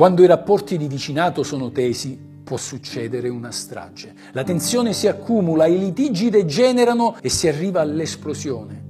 Quando i rapporti di vicinato sono tesi, può succedere una strage. La tensione si accumula, i litigi degenerano e si arriva all'esplosione.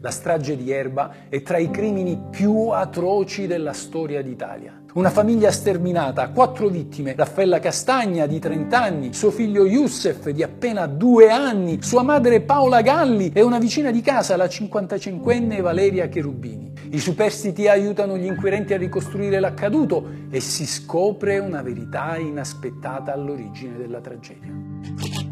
La strage di Erba è tra i crimini più atroci della storia d'Italia. Una famiglia sterminata, quattro vittime, Raffaella Castagna di 30 anni, suo figlio Youssef di appena due anni, sua madre Paola Galli e una vicina di casa, la 55enne Valeria Cherubini. I superstiti aiutano gli inquirenti a ricostruire l'accaduto e si scopre una verità inaspettata all'origine della tragedia.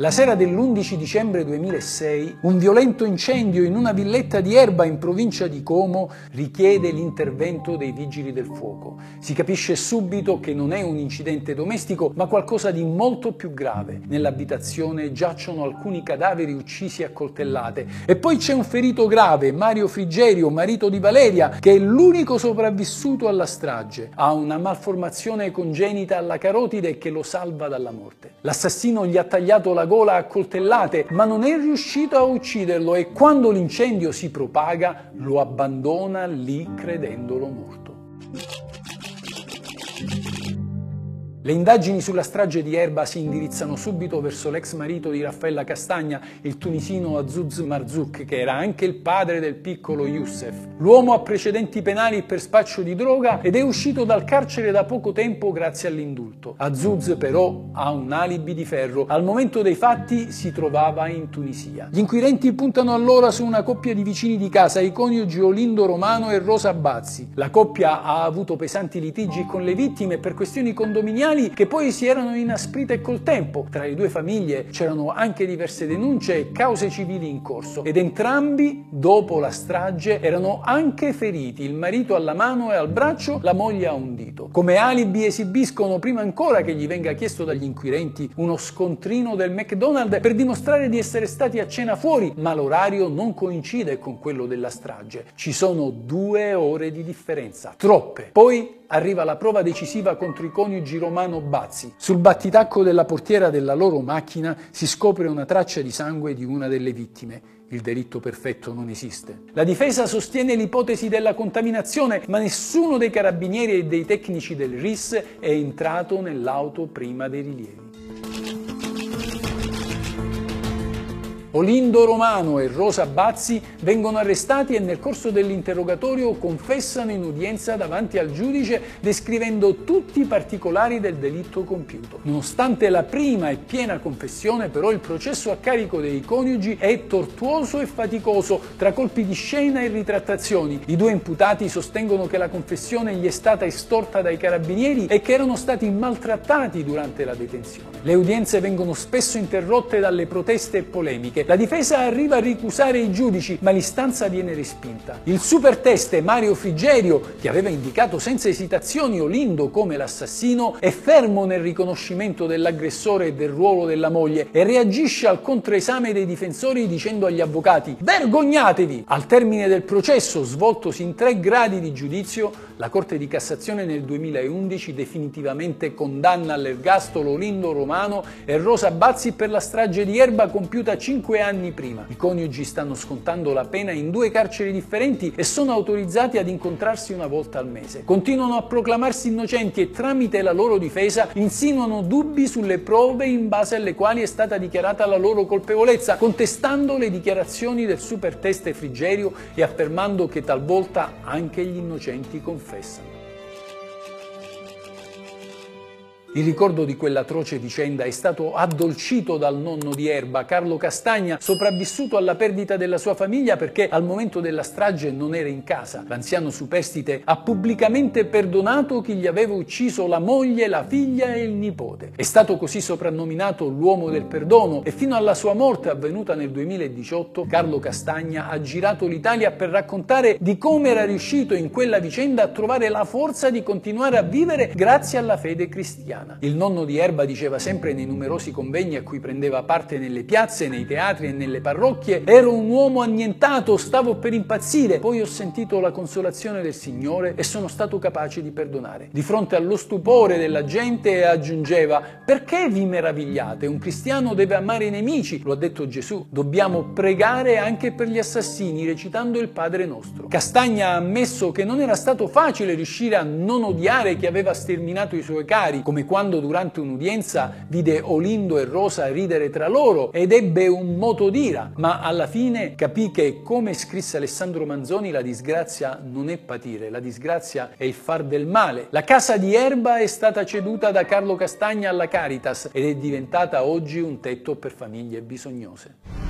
La sera dell'11 dicembre 2006, un violento incendio in una villetta di Erba in provincia di Como richiede l'intervento dei vigili del fuoco. Si capisce subito che non è un incidente domestico, ma qualcosa di molto più grave. Nell'abitazione giacciono alcuni cadaveri uccisi a coltellate e poi c'è un ferito grave, Mario Frigerio, marito di Valeria, che è l'unico sopravvissuto alla strage. Ha una malformazione congenita alla carotide che lo salva dalla morte. L'assassino gli ha tagliato la gola a coltellate, ma non è riuscito a ucciderlo e quando l'incendio si propaga lo abbandona lì credendolo morto. Le indagini sulla strage di Erba si indirizzano subito verso l'ex marito di Raffaella Castagna, il tunisino Azuz Marzouk, che era anche il padre del piccolo Youssef. L'uomo ha precedenti penali per spaccio di droga ed è uscito dal carcere da poco tempo grazie all'indulto. Azuz però ha un alibi di ferro. Al momento dei fatti si trovava in Tunisia. Gli inquirenti puntano allora su una coppia di vicini di casa, i coniugi Olindo Romano e Rosa Bazzi. La coppia ha avuto pesanti litigi con le vittime per questioni condominiali criminali che poi si erano inasprite col tempo. Tra le due famiglie c'erano anche diverse denunce e cause civili in corso ed entrambi, dopo la strage, erano anche feriti, il marito alla mano e al braccio, la moglie a un dito. Come alibi esibiscono, prima ancora che gli venga chiesto dagli inquirenti, uno scontrino del McDonald's per dimostrare di essere stati a cena fuori, ma l'orario non coincide con quello della strage. Ci sono due ore di differenza, troppe. Poi arriva la prova decisiva contro i coniugi Romano Bazzi. Sul battitacco della portiera della loro macchina si scopre una traccia di sangue di una delle vittime. Il delitto perfetto non esiste. La difesa sostiene l'ipotesi della contaminazione, ma nessuno dei carabinieri e dei tecnici del RIS è entrato nell'auto prima dei rilievi. Olindo Romano e Rosa Bazzi vengono arrestati e nel corso dell'interrogatorio confessano in udienza davanti al giudice descrivendo tutti i particolari del delitto compiuto. Nonostante la prima e piena confessione, però il processo a carico dei coniugi è tortuoso e faticoso tra colpi di scena e ritrattazioni. I due imputati sostengono che la confessione gli è stata estorta dai carabinieri e che erano stati maltrattati durante la detenzione. Le udienze vengono spesso interrotte dalle proteste e polemiche. La difesa arriva a ricusare i giudici, ma l'istanza viene respinta. Il superteste Mario Frigerio, che aveva indicato senza esitazioni Olindo come l'assassino, è fermo nel riconoscimento dell'aggressore e del ruolo della moglie e reagisce al controesame dei difensori dicendo agli avvocati vergognatevi! Al termine del processo, svoltosi in tre gradi di giudizio, la Corte di Cassazione nel 2011 definitivamente condanna all'ergastolo Lindo Romano e Rosa Bazzi per la strage di Erba compiuta cinque anni prima. I coniugi stanno scontando la pena in due carceri differenti e sono autorizzati ad incontrarsi una volta al mese. Continuano a proclamarsi innocenti e tramite la loro difesa insinuano dubbi sulle prove in base alle quali è stata dichiarata la loro colpevolezza, contestando le dichiarazioni del superteste Frigerio e affermando che talvolta anche gli innocenti confessano Il ricordo di quell'atroce vicenda è stato addolcito dal nonno di Erba, Carlo Castagna, sopravvissuto alla perdita della sua famiglia perché al momento della strage non era in casa. L'anziano superstite ha pubblicamente perdonato chi gli aveva ucciso la moglie, la figlia e il nipote. È stato così soprannominato l'uomo del perdono e fino alla sua morte avvenuta nel 2018 Carlo Castagna ha girato l'Italia per raccontare di come era riuscito in quella vicenda a trovare la forza di continuare a vivere grazie alla fede cristiana. Cristiana. Il nonno di Erba diceva sempre nei numerosi convegni a cui prendeva parte nelle piazze, nei teatri e nelle parrocchie, ero un uomo annientato, stavo per impazzire, poi ho sentito la consolazione del Signore e sono stato capace di perdonare. Di fronte allo stupore della gente aggiungeva, perché vi meravigliate? Un cristiano deve amare i nemici, lo ha detto Gesù. Dobbiamo pregare anche per gli assassini recitando il Padre nostro. Castagna ha ammesso che non era stato facile riuscire a non odiare chi aveva sterminato i suoi cari, come quando durante un'udienza vide Olindo e Rosa ridere tra loro ed ebbe un moto d'ira, ma alla fine capì che, come scrisse Alessandro Manzoni, la disgrazia non è patire, la disgrazia è il far del male. La casa di Erba è stata ceduta da Carlo Castagna alla Caritas ed è diventata oggi un tetto per famiglie bisognose.